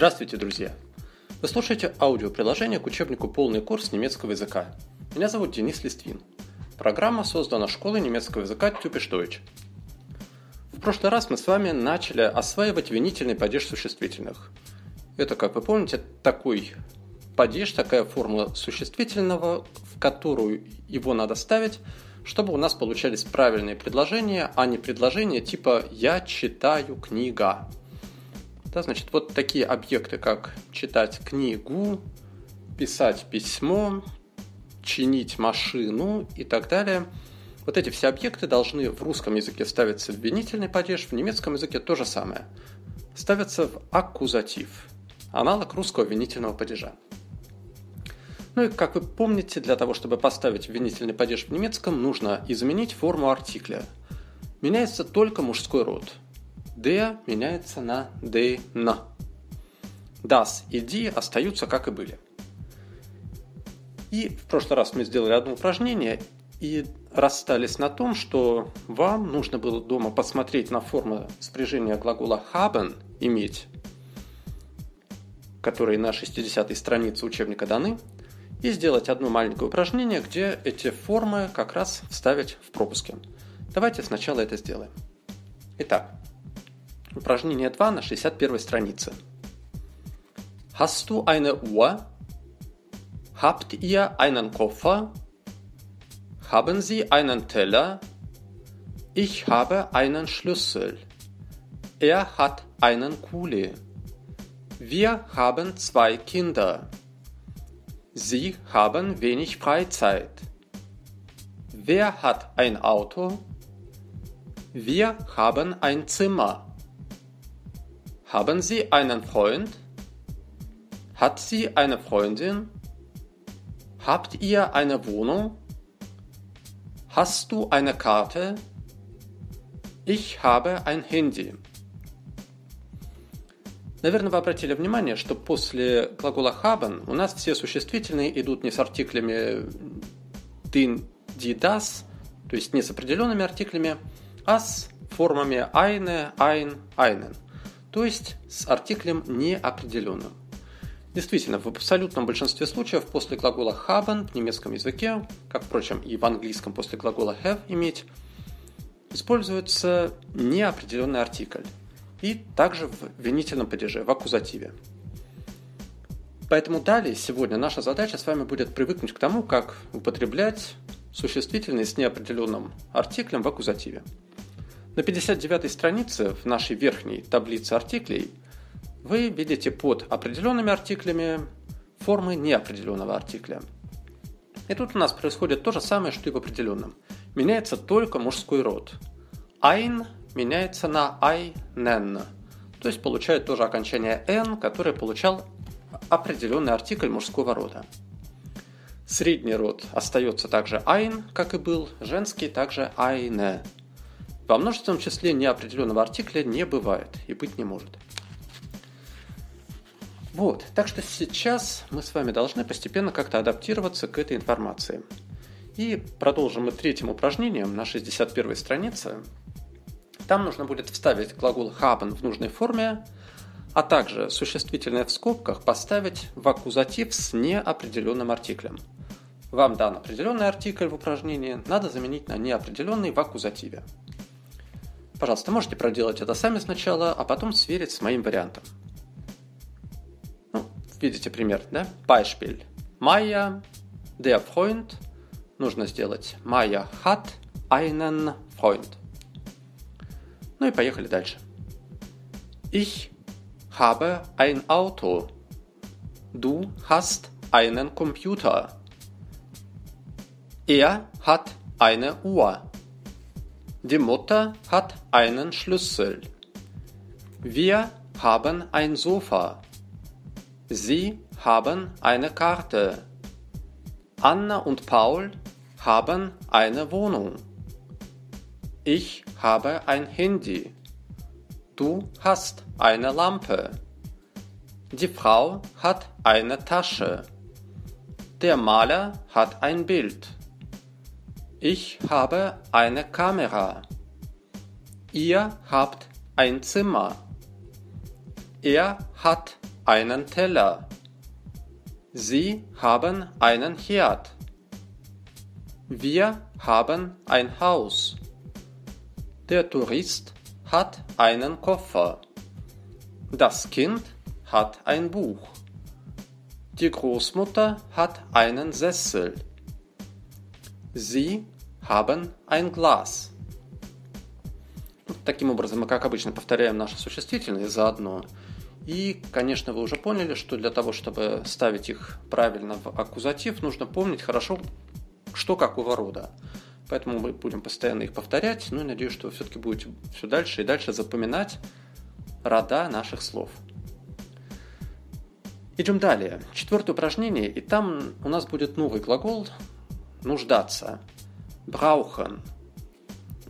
Здравствуйте, друзья! Вы слушаете аудиоприложение к учебнику «Полный курс немецкого языка». Меня зовут Денис Листвин. Программа создана школой немецкого языка Тюпиш Deutsch. В прошлый раз мы с вами начали осваивать винительный падеж существительных. Это, как вы помните, такой падеж, такая формула существительного, в которую его надо ставить, чтобы у нас получались правильные предложения, а не предложения типа «я читаю книга». Да, значит, вот такие объекты, как читать книгу, писать письмо, чинить машину и так далее. Вот эти все объекты должны в русском языке ставиться в винительный падеж, в немецком языке то же самое. Ставятся в аккузатив, аналог русского винительного падежа. Ну и, как вы помните, для того, чтобы поставить винительный падеж в немецком, нужно изменить форму артикля. Меняется только мужской род – Der меняется на den. Das и die остаются как и были. И в прошлый раз мы сделали одно упражнение и расстались на том, что вам нужно было дома посмотреть на форму спряжения глагола haben – иметь, которые на 60-й странице учебника даны, и сделать одно маленькое упражнение, где эти формы как раз вставить в пропуске. Давайте сначала это сделаем. Итак, Упражнение 2 на 61 странице. Hast du eine Uhr? Habt ihr einen Koffer? Haben Sie einen Teller? Ich habe einen Schlüssel. Er hat einen Kuli. Wir haben zwei Kinder. Sie haben wenig Freizeit. Wer hat ein Auto? Wir haben ein Zimmer. Haben Sie einen Freund? Hat sie eine Freundin? Habt ihr eine Wohnung? Hast du eine Karte? Ich habe ein Handy. Наверное, вы обратили внимание, что после глагола haben у нас все существительные идут не с артиклями den, die, das, то есть не с определенными артиклями, а с формами eine, ein, einen – то есть с артиклем неопределенным. Действительно, в абсолютном большинстве случаев после глагола haben в немецком языке, как, впрочем, и в английском после глагола have иметь, используется неопределенный артикль. И также в винительном падеже, в аккузативе. Поэтому далее сегодня наша задача с вами будет привыкнуть к тому, как употреблять существительные с неопределенным артиклем в аккузативе. На 59 странице в нашей верхней таблице артиклей вы видите под определенными артиклями формы неопределенного артикля. И тут у нас происходит то же самое, что и в определенном. Меняется только мужской род. Ein меняется на einen, то есть получает тоже окончание n, которое получал определенный артикль мужского рода. Средний род остается также ein, как и был, женский также eine. Во множественном числе неопределенного артикля не бывает и быть не может. Вот, так что сейчас мы с вами должны постепенно как-то адаптироваться к этой информации. И продолжим мы третьим упражнением на 61 странице. Там нужно будет вставить глагол haben в нужной форме, а также существительное в скобках поставить в аккузатив с неопределенным артиклем. Вам дан определенный артикль в упражнении, надо заменить на неопределенный в аккузативе. Пожалуйста, можете проделать это сами сначала, а потом сверить с моим вариантом. Ну, видите пример, да? Beispiel. Майя, der Freund. Нужно сделать Майя hat einen Freund. Ну и поехали дальше. Ich habe ein Auto. Du hast einen Computer. Er hat eine Uhr. Die Mutter hat einen Schlüssel. Wir haben ein Sofa. Sie haben eine Karte. Anna und Paul haben eine Wohnung. Ich habe ein Handy. Du hast eine Lampe. Die Frau hat eine Tasche. Der Maler hat ein Bild. Ich habe eine Kamera. Ihr habt ein Zimmer. Er hat einen Teller. Sie haben einen Herd. Wir haben ein Haus. Der Tourist hat einen Koffer. Das Kind hat ein Buch. Die Großmutter hat einen Sessel. Sie haben ein Glas. Таким образом, мы, как обычно, повторяем наши существительные заодно. И, конечно, вы уже поняли, что для того, чтобы ставить их правильно в аккузатив, нужно помнить хорошо, что какого рода. Поэтому мы будем постоянно их повторять, ну и надеюсь, что вы все-таки будете все дальше и дальше запоминать рода наших слов. Идем далее. Четвертое упражнение, и там у нас будет новый глагол «нуждаться». Brauchen.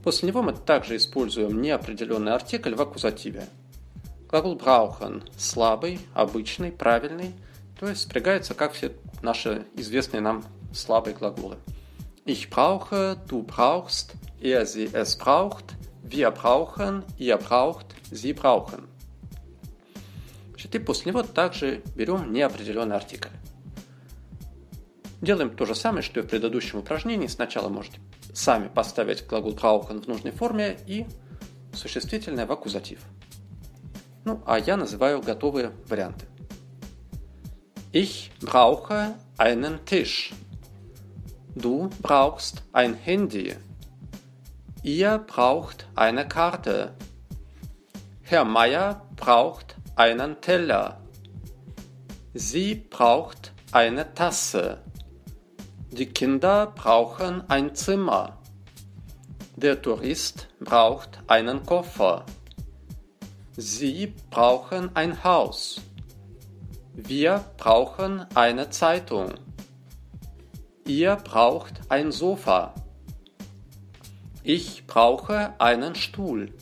После него мы также используем неопределенный артикль в аккузативе. Глагол brauchen – слабый, обычный, правильный, то есть спрягается, как все наши известные нам слабые глаголы. Ich brauche, du brauchst, er, sie, es braucht, wir brauchen, ihr braucht, sie brauchen. Значит, и после него также берем неопределенный артикль. Делаем то же самое, что и в предыдущем упражнении. Сначала можете сами поставить глагол brauchen в нужной форме и существительное в аккузатив. Ну, а я называю готовые варианты. Ich brauche einen Tisch. Du brauchst ein Handy. Ihr braucht eine Karte. Herr Meier braucht einen Teller. Sie braucht eine Tasse. Die Kinder brauchen ein Zimmer. Der Tourist braucht einen Koffer. Sie brauchen ein Haus. Wir brauchen eine Zeitung. Ihr braucht ein Sofa. Ich brauche einen Stuhl.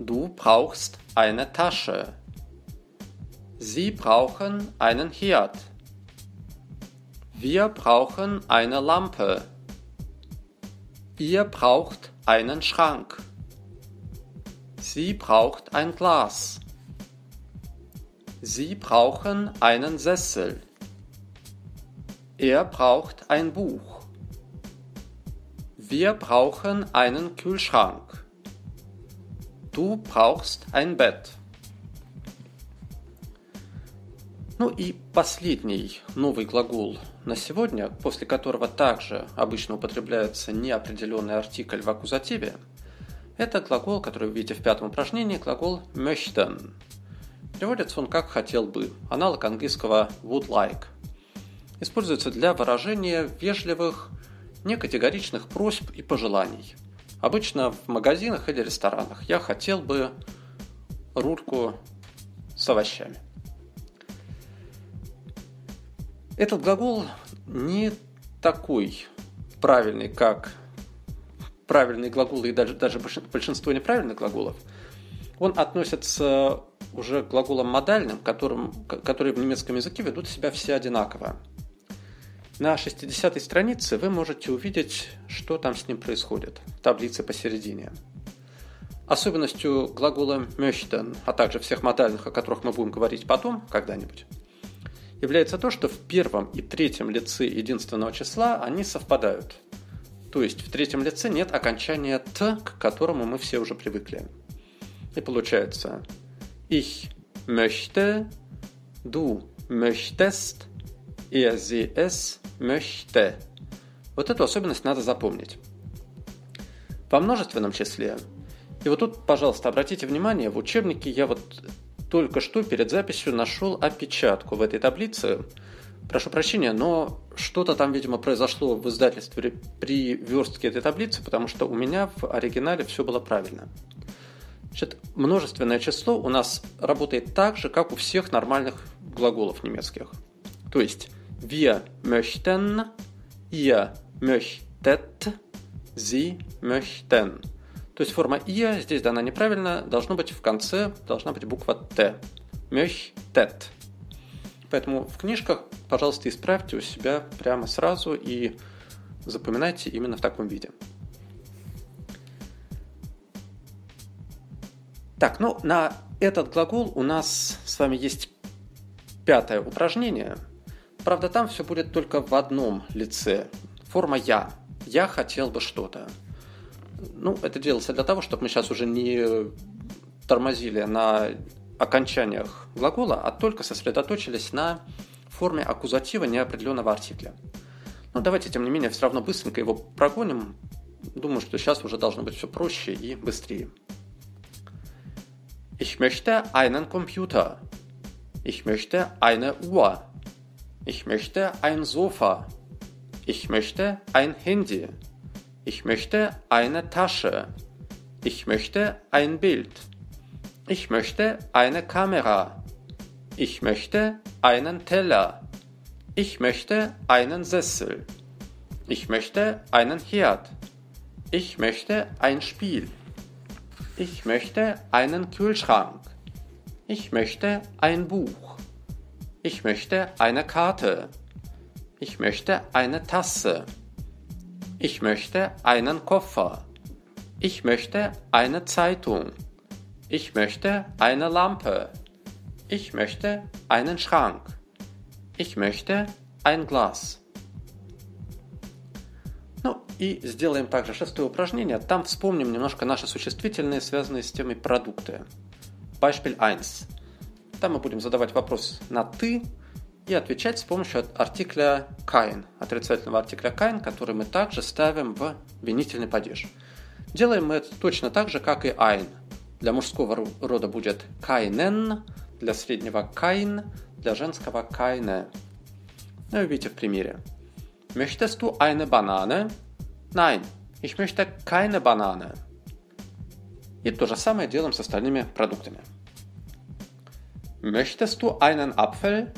Du brauchst eine Tasche. Sie brauchen einen Herd. Wir brauchen eine Lampe. Ihr braucht einen Schrank. Sie braucht ein Glas. Sie brauchen einen Sessel. Er braucht ein Buch. Wir brauchen einen Kühlschrank. Du brauchst ein Bett. Ну и последний новый глагол на сегодня, после которого также обычно употребляется неопределенный артикль в аккузативе, это глагол, который вы видите в пятом упражнении, глагол möchten. Переводится он как «хотел бы», аналог английского would like. Используется для выражения вежливых, некатегоричных просьб и пожеланий. Обычно в магазинах или ресторанах я хотел бы рульку с овощами. Этот глагол не такой правильный, как правильные глаголы и даже, даже большинство неправильных глаголов. Он относится уже к глаголам модальным, которым, которые в немецком языке ведут себя все одинаково. На 60-й странице вы можете увидеть, что там с ним происходит, в таблице посередине. Особенностью глагола möchten, а также всех модальных, о которых мы будем говорить потом, когда-нибудь, является то, что в первом и третьем лице единственного числа они совпадают. То есть в третьем лице нет окончания «т», к которому мы все уже привыкли. И получается «Ich möchte», «Du möchtest», «Er sie es möchte». Вот эту особенность надо запомнить. Во множественном числе. И вот тут, пожалуйста, обратите внимание, в учебнике я вот только что перед записью нашел опечатку в этой таблице. Прошу прощения, но что-то там, видимо, произошло в издательстве при верстке этой таблицы, потому что у меня в оригинале все было правильно. Значит, множественное число у нас работает так же, как у всех нормальных глаголов немецких. То есть wir möchten, ihr möchtet, sie möchten. То есть форма «ия» здесь дана неправильно, должно быть в конце, должна быть буква «т». «Möchtet». Поэтому в книжках, пожалуйста, исправьте у себя прямо сразу и запоминайте именно в таком виде. Так, ну, на этот глагол у нас с вами есть пятое упражнение. Правда, там все будет только в одном лице. Форма «я». «Я хотел бы что-то». Ну, это делается для того, чтобы мы сейчас уже не тормозили на окончаниях глагола, а только сосредоточились на форме аккузатива неопределенного артикля. Но давайте, тем не менее, все равно быстренько его прогоним. Думаю, что сейчас уже должно быть все проще и быстрее. Ich möchte einen Computer. Ich möchte eine Uhr. Ich möchte ein Sofa. Ich möchte ein Handy. Ich möchte eine Tasche. Ich möchte ein Bild. Ich möchte eine Kamera. Ich möchte einen Teller. Ich möchte einen Sessel. Ich möchte einen Herd. Ich möchte ein Spiel. Ich möchte einen Kühlschrank. Ich möchte ein Buch. Ich möchte eine Karte. Ich möchte eine Tasse. Ich möchte einen Koffer. Ich möchte eine Zeitung. Ich möchte eine Lampe. Ich möchte einen Schrank. Ich möchte ein Glas. Ну и сделаем также шестое упражнение. Там вспомним немножко наши существительные, связанные с темой продукты. Beispiel 1. Там мы будем задавать вопрос на «ты» и отвечать с помощью артикля kein, отрицательного артикля kein, который мы также ставим в винительный падеж. Делаем мы это точно так же, как и ein. Для мужского рода будет keinen, для среднего kein, для женского keine. Ну, видите в примере. Möchtest du eine Banane? Nein, ich möchte keine Banane. И то же самое делаем с остальными продуктами. Möchtest du einen Apfel?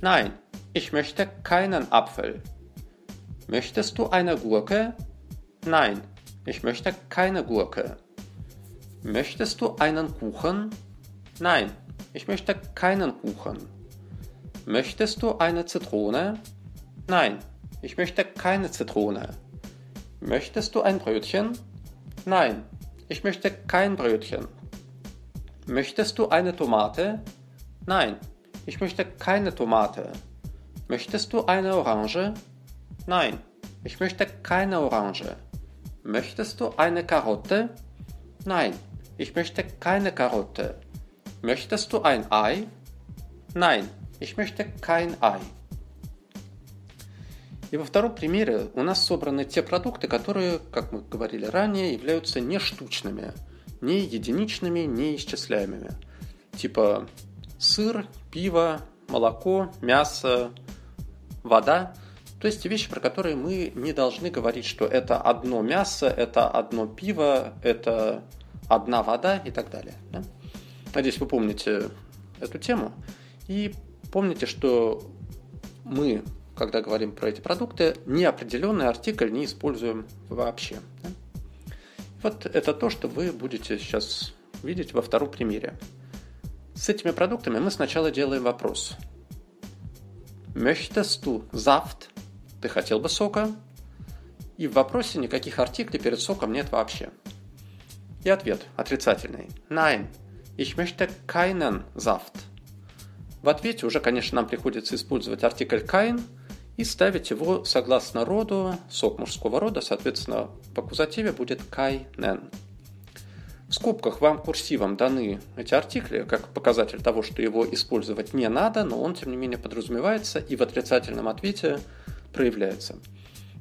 Nein, ich möchte keinen Apfel. Möchtest du eine Gurke? Nein, ich möchte keine Gurke. Möchtest du einen Kuchen? Nein, ich möchte keinen Kuchen. Möchtest du eine Zitrone? Nein, ich möchte keine Zitrone. Möchtest du ein Brötchen? Nein, ich möchte kein Brötchen. Möchtest du eine Tomate? Nein, ich möchte keine Tomate. Möchtest du eine Orange? Nein, ich möchte keine Orange. Möchtest du eine Karotte? Nein, ich möchte keine Karotte. Möchtest du ein Ei? Nein, ich möchte kein Ei. И во втором примере у нас собраны те продукты, которые, как мы говорили ранее, являются не штучными, не единичными, не исчисляемыми. Типа сыр, пиво, молоко, мясо, вода. То есть вещи, про которые мы не должны говорить, что это одно мясо, это одно пиво, это одна вода и так далее. Да? Надеюсь, вы помните эту тему. И помните, что мы когда говорим про эти продукты, неопределенный артикль не используем вообще. Да? Вот это то, что вы будете сейчас видеть во втором примере. С этими продуктами мы сначала делаем вопрос. Möchtest du Saft? Ты хотел бы сока? И в вопросе никаких артиклей перед соком нет вообще. И ответ отрицательный. Nein, ich möchte keinen Saft. В ответе уже, конечно, нам приходится использовать артикль kein – и ставить его согласно роду, сок мужского рода, соответственно, в аккузативе будет кайнен. В скобках вам курсивом даны эти артикли, как показатель того, что его использовать не надо, но он, тем не менее, подразумевается и в отрицательном ответе проявляется.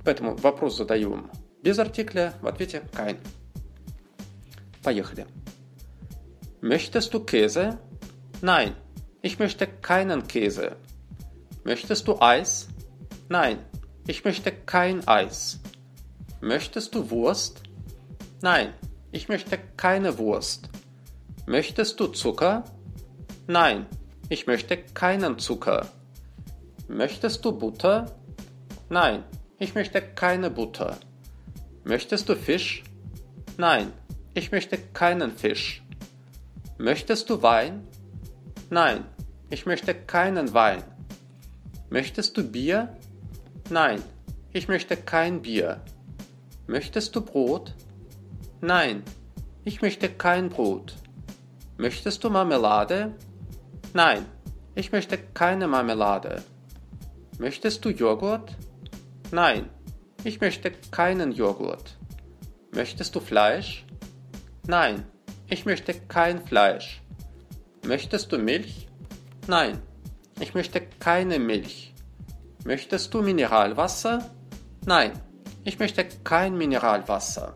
Поэтому вопрос задаем без артикля, в ответе kein. Поехали. Möchtest du Käse? Nein, ich möchte keinen Käse. Möchtest du Eis? Nein, ich möchte kein Eis. Möchtest du Wurst? Nein, ich möchte keine Wurst. Möchtest du Zucker? Nein, ich möchte keinen Zucker. Möchtest du Butter? Nein, ich möchte keine Butter. Möchtest du Fisch? Nein, ich möchte keinen Fisch. Möchtest du Wein? Nein, ich möchte keinen Wein. Möchtest du Bier? Nein, ich möchte kein Bier. Möchtest du Brot? Nein, ich möchte kein Brot. Möchtest du Marmelade? Nein, ich möchte keine Marmelade. Möchtest du Joghurt? Nein, ich möchte keinen Joghurt. Möchtest du Fleisch? Nein, ich möchte kein Fleisch. Möchtest du Milch? Nein, ich möchte keine Milch. Möchtest du Mineralwasser? Nein, ich möchte kein Mineralwasser.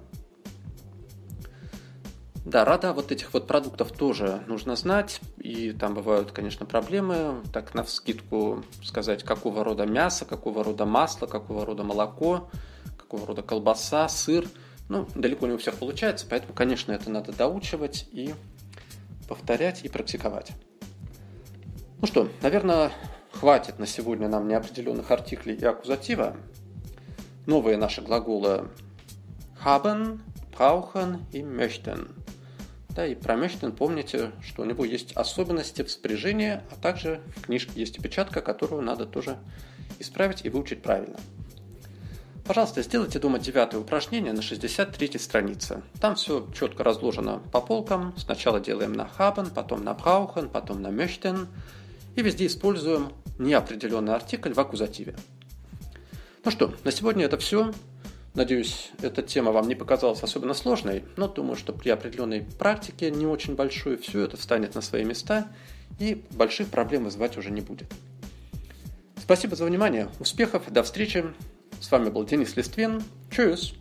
Да, рада вот этих вот продуктов тоже нужно знать, и там бывают, конечно, проблемы, так на вскидку сказать, какого рода мясо, какого рода масло, какого рода молоко, какого рода колбаса, сыр. Ну, далеко не у всех получается, поэтому, конечно, это надо доучивать и повторять и практиковать. Ну что, наверное, хватит на сегодня нам неопределенных артиклей и аккузатива. Новые наши глаголы haben, brauchen и möchten. Да, и про möchten помните, что у него есть особенности в спряжении, а также в книжке есть опечатка, которую надо тоже исправить и выучить правильно. Пожалуйста, сделайте дома девятое упражнение на 63 странице. Там все четко разложено по полкам. Сначала делаем на haben, потом на brauchen, потом на möchten – и везде используем неопределенный артикль в аккузативе. Ну что, на сегодня это все. Надеюсь, эта тема вам не показалась особенно сложной, но думаю, что при определенной практике, не очень большой, все это встанет на свои места и больших проблем вызывать уже не будет. Спасибо за внимание, успехов, до встречи. С вами был Денис Листвин. Чус!